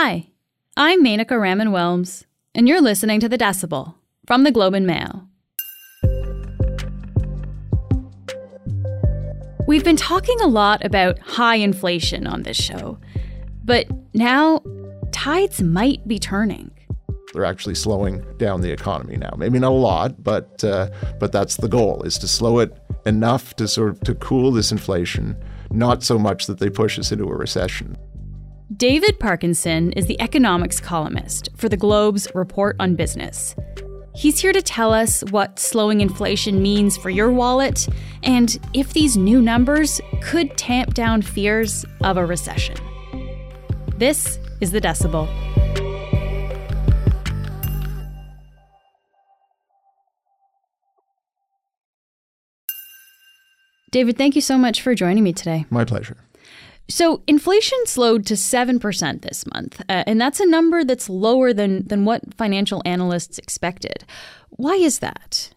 Hi, I'm Menaka Raman Wilms, and you're listening to The Decibel from the Globe and Mail. We've been talking a lot about high inflation on this show, but now tides might be turning. They're actually slowing down the economy now. Maybe not a lot, but uh, but that's the goal: is to slow it enough to sort of to cool this inflation, not so much that they push us into a recession. David Parkinson is the economics columnist for the Globe's Report on Business. He's here to tell us what slowing inflation means for your wallet and if these new numbers could tamp down fears of a recession. This is The Decibel. David, thank you so much for joining me today. My pleasure. So inflation slowed to 7% this month, uh, and that's a number that's lower than, than what financial analysts expected. Why is that?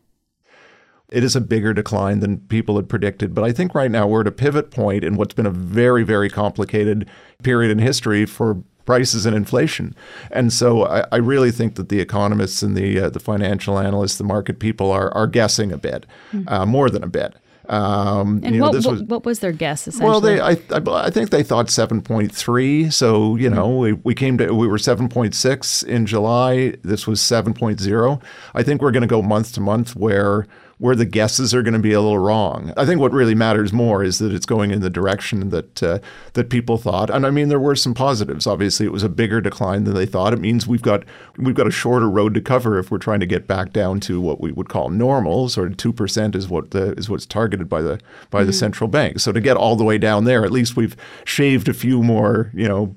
It is a bigger decline than people had predicted, but I think right now we're at a pivot point in what's been a very, very complicated period in history for prices and inflation. And so I, I really think that the economists and the uh, the financial analysts, the market people are are guessing a bit, mm-hmm. uh, more than a bit. Um, and you know, what, was, what, was their guess? Essentially? Well, they I, I, I think they thought seven point three. So you know, we, we came to we were seven point six in July. This was seven point zero. I think we're going to go month to month where where the guesses are going to be a little wrong. I think what really matters more is that it's going in the direction that uh, that people thought. And I mean, there were some positives. Obviously, it was a bigger decline than they thought. It means we've got we've got a shorter road to cover if we're trying to get back down to what we would call normal. Sort of two percent is what the, is what's targeted by the by mm-hmm. the central bank. So to get all the way down there, at least we've shaved a few more, you know,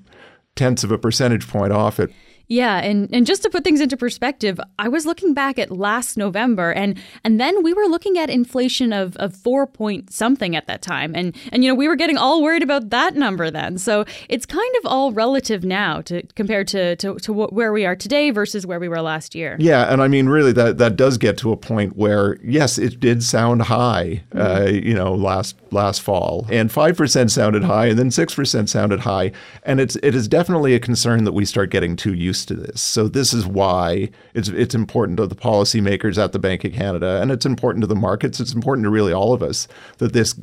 tenths of a percentage point off it. Yeah, and, and just to put things into perspective, I was looking back at last November and and then we were looking at inflation of, of four point something at that time. And and you know, we were getting all worried about that number then. So it's kind of all relative now to compared to to, to where we are today versus where we were last year. Yeah, and I mean really that that does get to a point where yes, it did sound high, mm-hmm. uh, you know, last last fall. And 5% sounded high and then 6% sounded high, and it's it is definitely a concern that we start getting too used used to this. So this is why it's it's important to the policymakers at the Bank of Canada, and it's important to the markets. It's important to really all of us that this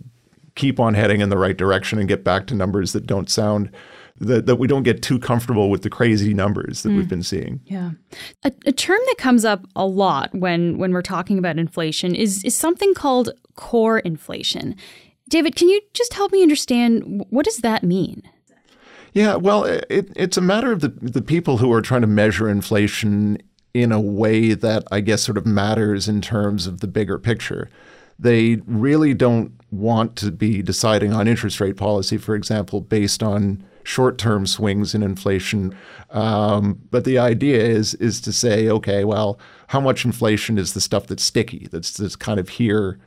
keep on heading in the right direction and get back to numbers that don't sound that, that we don't get too comfortable with the crazy numbers that mm. we've been seeing. Yeah. A, a, term that comes up a lot when when we're talking about inflation is is something called core inflation. David, can you just help me understand what does that mean? Yeah, well, it, it's a matter of the, the people who are trying to measure inflation in a way that I guess sort of matters in terms of the bigger picture. They really don't want to be deciding on interest rate policy, for example, based on short-term swings in inflation. Um, but the idea is is to say, okay, well, how much inflation is the stuff that's sticky, that's that's kind of here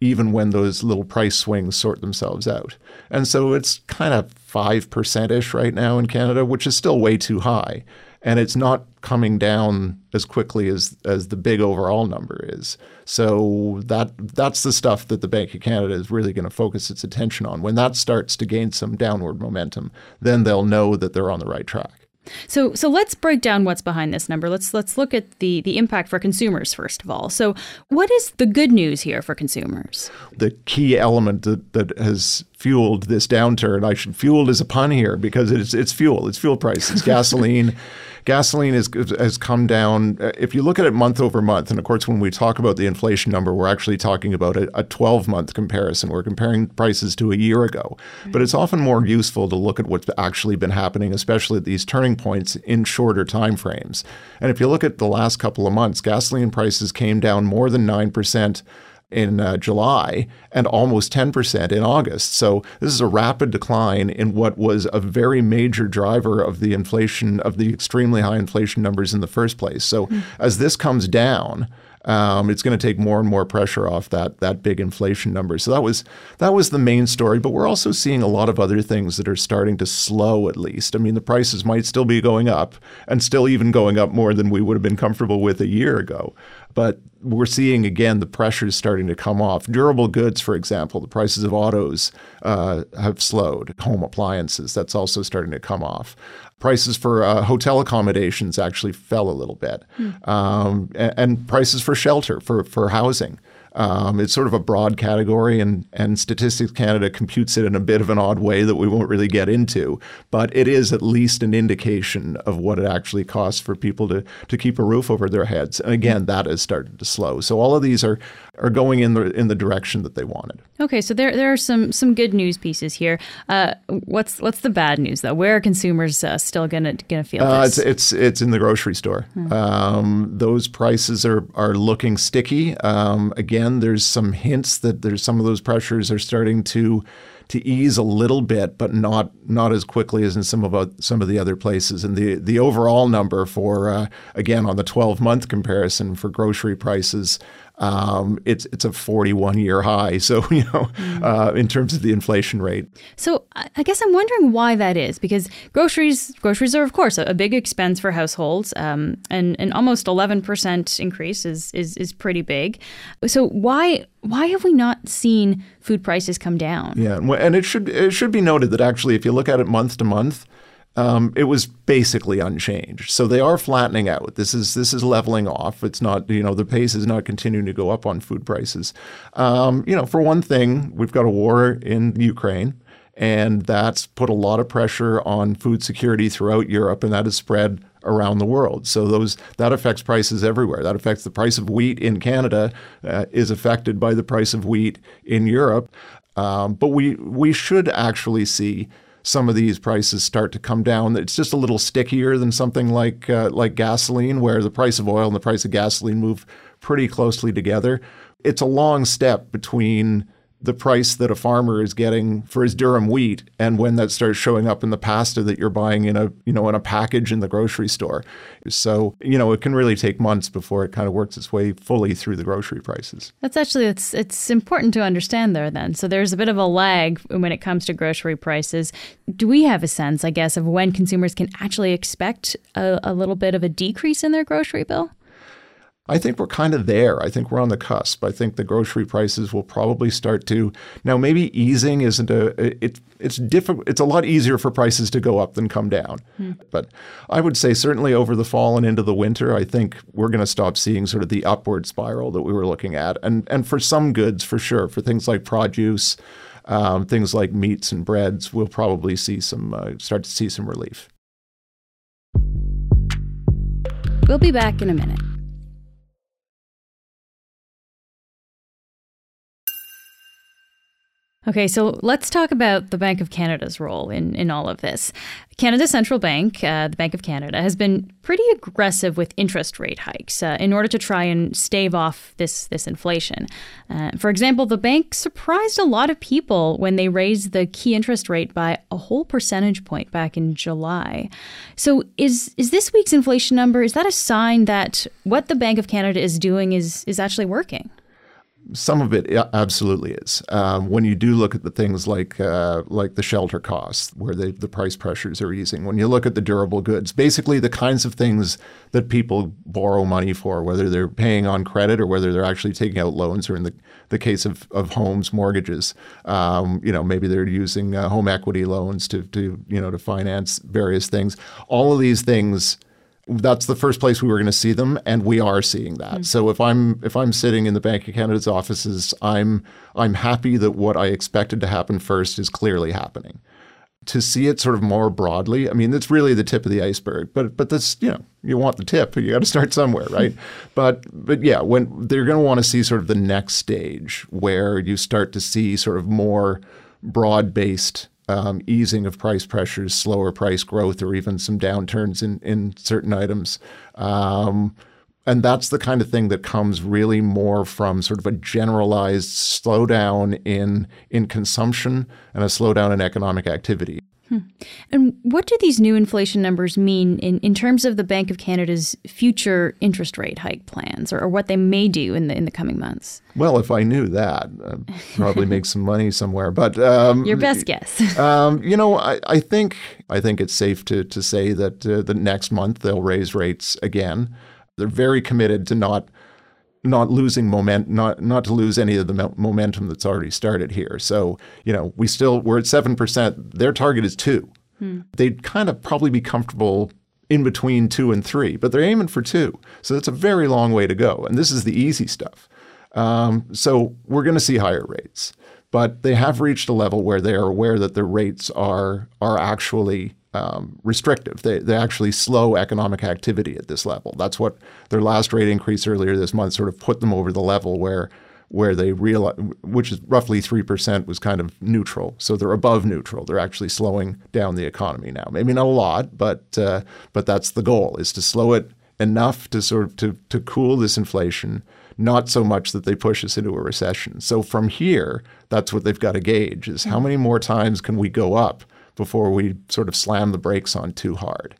even when those little price swings sort themselves out. And so it's kind of 5% ish right now in Canada, which is still way too high. And it's not coming down as quickly as, as the big overall number is. So that that's the stuff that the Bank of Canada is really going to focus its attention on. When that starts to gain some downward momentum, then they'll know that they're on the right track. So so let's break down what's behind this number. Let's let's look at the the impact for consumers first of all. So what is the good news here for consumers? The key element that, that has fueled this downturn, I should fueled is a pun here because it's it's fuel, it's fuel prices, gasoline gasoline is, has come down. Uh, if you look at it month over month, and of course, when we talk about the inflation number, we're actually talking about a 12 month comparison. We're comparing prices to a year ago. Mm-hmm. But it's often more useful to look at what's actually been happening, especially at these turning points in shorter time frames. And if you look at the last couple of months, gasoline prices came down more than 9% in uh, July and almost 10% in August. So this is a rapid decline in what was a very major driver of the inflation, of the extremely high inflation numbers in the first place. So mm. as this comes down, um, it's going to take more and more pressure off that that big inflation number. So that was that was the main story. But we're also seeing a lot of other things that are starting to slow. At least, I mean, the prices might still be going up and still even going up more than we would have been comfortable with a year ago. But we're seeing again the pressures starting to come off. Durable goods, for example, the prices of autos uh, have slowed. Home appliances, that's also starting to come off. Prices for uh, hotel accommodations actually fell a little bit, mm. um, and, and, prices for shelter for for housing um, it's sort of a broad category, and, and Statistics Canada computes it in a bit of an odd way that we won't really get into. But it is at least an indication of what it actually costs for people to, to keep a roof over their heads. And again, that has started to slow. So all of these are, are going in the in the direction that they wanted. Okay, so there there are some some good news pieces here. Uh, what's what's the bad news though? Where are consumers uh, still gonna gonna feel uh, this? It's it's it's in the grocery store. Hmm. Um, those prices are are looking sticky. Um, again, there's some hints that there's some of those pressures are starting to to ease a little bit, but not not as quickly as in some of some of the other places. And the the overall number for uh, again on the 12 month comparison for grocery prices um, it's it's a 41 year high. So you know, mm. uh, in terms of the inflation rate. So I guess I'm wondering why that is because groceries groceries are of course a, a big expense for households, um, and an almost 11 percent increase is, is is pretty big. So why why have we not seen food prices come down? Yeah, and it should it should be noted that actually, if you look at it month to month um, it was basically unchanged. So they are flattening out. This is this is leveling off. It's not you know the pace is not continuing to go up on food prices. Um, you know, for one thing, we've got a war in Ukraine. And that's put a lot of pressure on food security throughout Europe, and that has spread around the world. So those that affects prices everywhere. That affects the price of wheat in Canada uh, is affected by the price of wheat in Europe. Um, but we we should actually see some of these prices start to come down. It's just a little stickier than something like uh, like gasoline, where the price of oil and the price of gasoline move pretty closely together. It's a long step between the price that a farmer is getting for his durum wheat and when that starts showing up in the pasta that you're buying in a you know in a package in the grocery store. So you know it can really take months before it kind of works its way fully through the grocery prices. That's actually it's it's important to understand there then. So there's a bit of a lag when it comes to grocery prices. Do we have a sense i guess of when consumers can actually expect a, a little bit of a decrease in their grocery bill I think we're kind of there. I think we're on the cusp. I think the grocery prices will probably start to now. Maybe easing isn't a it, it's difficult. It's a lot easier for prices to go up than come down. Hmm. But I would say certainly over the fall and into the winter, I think we're going to stop seeing sort of the upward spiral that we were looking at. And and for some goods, for sure, for things like produce, um, things like meats and breads, we'll probably see some uh, start to see some relief. We'll be back in a minute. Okay, so let's talk about the Bank of Canada's role in, in all of this. Canada Central Bank, uh, the Bank of Canada, has been pretty aggressive with interest rate hikes uh, in order to try and stave off this this inflation. Uh, for example, the bank surprised a lot of people when they raised the key interest rate by a whole percentage point back in July. So, is is this week's inflation number is that a sign that what the Bank of Canada is doing is is actually working? Some of it absolutely is. Um, when you do look at the things like uh, like the shelter costs, where the, the price pressures are easing, when you look at the durable goods, basically the kinds of things that people borrow money for, whether they're paying on credit or whether they're actually taking out loans, or in the, the case of, of homes, mortgages, um, you know, maybe they're using uh, home equity loans to, to, you know, to finance various things. All of these things – that's the first place we were going to see them, and we are seeing that. Mm-hmm. So if I'm if I'm sitting in the Bank of Canada's offices, I'm I'm happy that what I expected to happen first is clearly happening. To see it sort of more broadly, I mean, it's really the tip of the iceberg. But but this, you know, you want the tip, you got to start somewhere, right? but but yeah, when they're going to want to see sort of the next stage where you start to see sort of more broad based um, easing of price pressures, slower price growth, or even some downturns in, in certain items. Um, and that's the kind of thing that comes really more from sort of a generalized slowdown in in consumption and a slowdown in economic activity. Hmm. And what do these new inflation numbers mean in, in terms of the Bank of Canada's future interest rate hike plans or, or what they may do in the in the coming months? Well, if I knew that, I'd probably make some money somewhere. But um, your best guess. um, you know, I, I, think I think it's safe to to say that uh, the next month they'll raise rates again. They're very committed to not not losing moment, not not to lose any of the mo- momentum that's already started here. So you know, we still we're at seven percent. Their target is two. Hmm. They'd kind of probably be comfortable in between two and three, but they're aiming for two. So that's a very long way to go. And this is the easy stuff. Um, so we're going to see higher rates, but they have reached a level where they are aware that the rates are are actually um, restrictive. They, they actually slow economic activity at this level. That's what their last rate increase earlier this month sort of put them over the level where where they realize, which is roughly three percent, was kind of neutral. So they're above neutral. They're actually slowing down the economy now. Maybe not a lot, but uh, but that's the goal: is to slow it enough to sort of to to cool this inflation, not so much that they push us into a recession. So from here, that's what they've got to gauge: is how many more times can we go up before we sort of slam the brakes on too hard.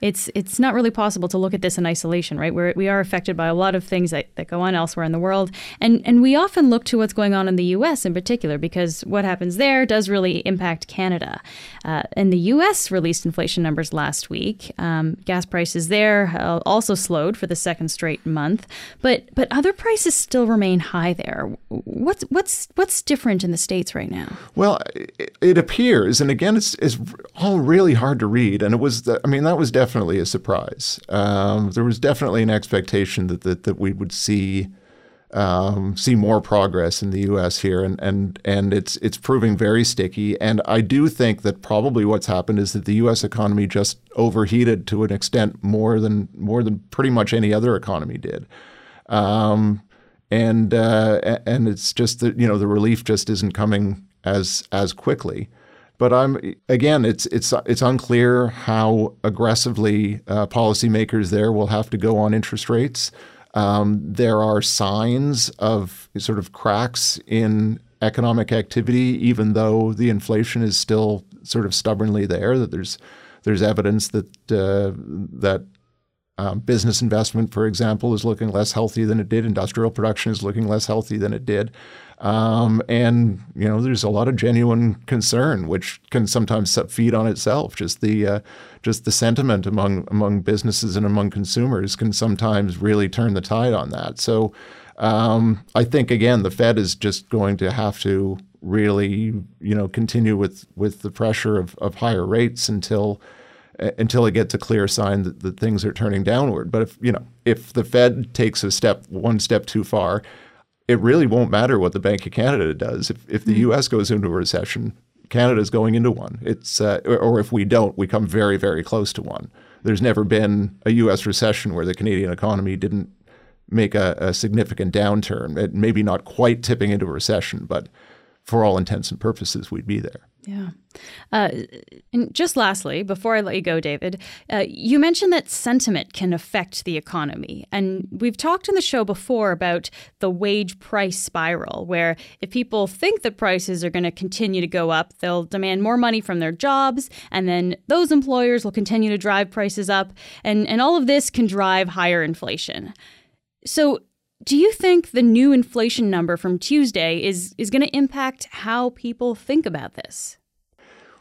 It's it's not really possible to look at this in isolation, right? We're, we are affected by a lot of things that, that go on elsewhere in the world. And, and we often look to what's going on in the U.S. in particular because what happens there does really impact Canada. Uh, and the U.S. released inflation numbers last week. Um, gas prices there uh, also slowed for the second straight month, but but other prices still remain high there. What's what's what's different in the states right now? Well, it, it appears, and again, it's, it's all really hard to read. And it was, the, I mean, that was definitely a surprise. Um, there was definitely an expectation that that, that we would see um, see more progress in the U.S. here, and and and it's it's proving very sticky. And I do think that probably what's happened is that the U.S. economy just overheated to an extent more than more than pretty much any other economy did. Um, and uh, and it's just that you know the relief just isn't coming as as quickly. But I'm again, it's it's it's unclear how aggressively uh, policymakers there will have to go on interest rates. Um, there are signs of sort of cracks in economic activity, even though the inflation is still sort of stubbornly there. That there's there's evidence that uh, that um, business investment, for example, is looking less healthy than it did. Industrial production is looking less healthy than it did. Um, and you know, there's a lot of genuine concern, which can sometimes feed on itself. Just the uh, just the sentiment among among businesses and among consumers can sometimes really turn the tide on that. So um, I think again, the Fed is just going to have to really you know continue with with the pressure of, of higher rates until until it gets a clear sign that, that things are turning downward. But if you know if the Fed takes a step one step too far, it really won't matter what the Bank of Canada does. If, if the mm-hmm. U.S. goes into a recession, Canada is going into one. It's uh, or if we don't, we come very very close to one. There's never been a U.S. recession where the Canadian economy didn't make a, a significant downturn. It maybe not quite tipping into a recession, but for all intents and purposes, we'd be there. Yeah. Uh, and just lastly, before I let you go, David, uh, you mentioned that sentiment can affect the economy. And we've talked in the show before about the wage price spiral, where if people think that prices are going to continue to go up, they'll demand more money from their jobs, and then those employers will continue to drive prices up. And, and all of this can drive higher inflation. So, do you think the new inflation number from Tuesday is, is going to impact how people think about this?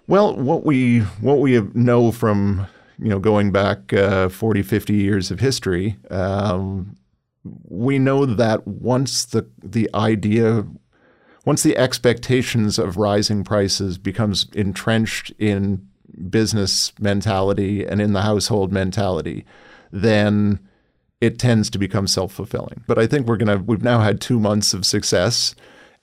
Well, what we what we know from you know going back uh, 40, 50 years of history, um, we know that once the the idea, once the expectations of rising prices becomes entrenched in business mentality and in the household mentality, then it tends to become self-fulfilling. But I think we're going to we've now had 2 months of success.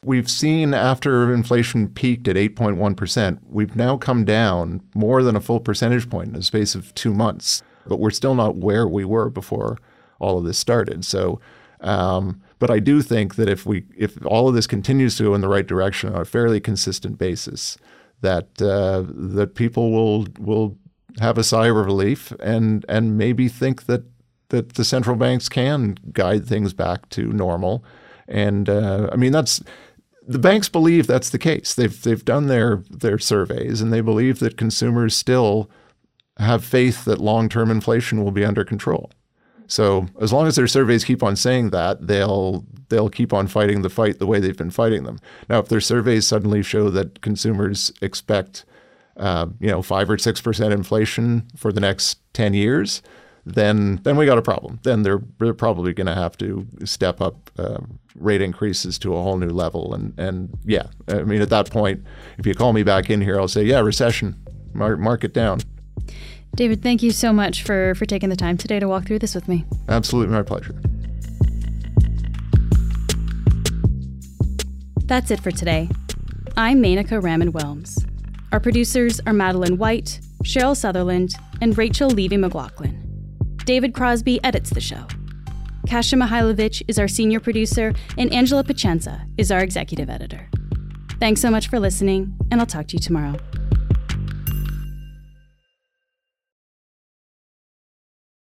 We've seen after inflation peaked at 8.1%, we've now come down more than a full percentage point in the space of 2 months. But we're still not where we were before all of this started. So um, but I do think that if we if all of this continues to go in the right direction on a fairly consistent basis, that uh, that people will will have a sigh of relief and and maybe think that that the central banks can guide things back to normal. And uh, I mean, that's the banks believe that's the case. They've they've done their their surveys and they believe that consumers still have faith that long-term inflation will be under control. So as long as their surveys keep on saying that, they'll they'll keep on fighting the fight the way they've been fighting them. Now, if their surveys suddenly show that consumers expect, uh, you know, five or six percent inflation for the next ten years, then then we got a problem. Then they're they're probably going to have to step up uh, rate increases to a whole new level. And and yeah, I mean at that point, if you call me back in here, I'll say yeah, recession, mark, mark it down. David, thank you so much for for taking the time today to walk through this with me. Absolutely, my pleasure. That's it for today. I'm Menaka Raman Wilms. Our producers are Madeline White, Cheryl Sutherland, and Rachel Levy McLaughlin. David Crosby edits the show. Kasia Mihailovic is our senior producer, and Angela Pacienza is our executive editor. Thanks so much for listening, and I'll talk to you tomorrow.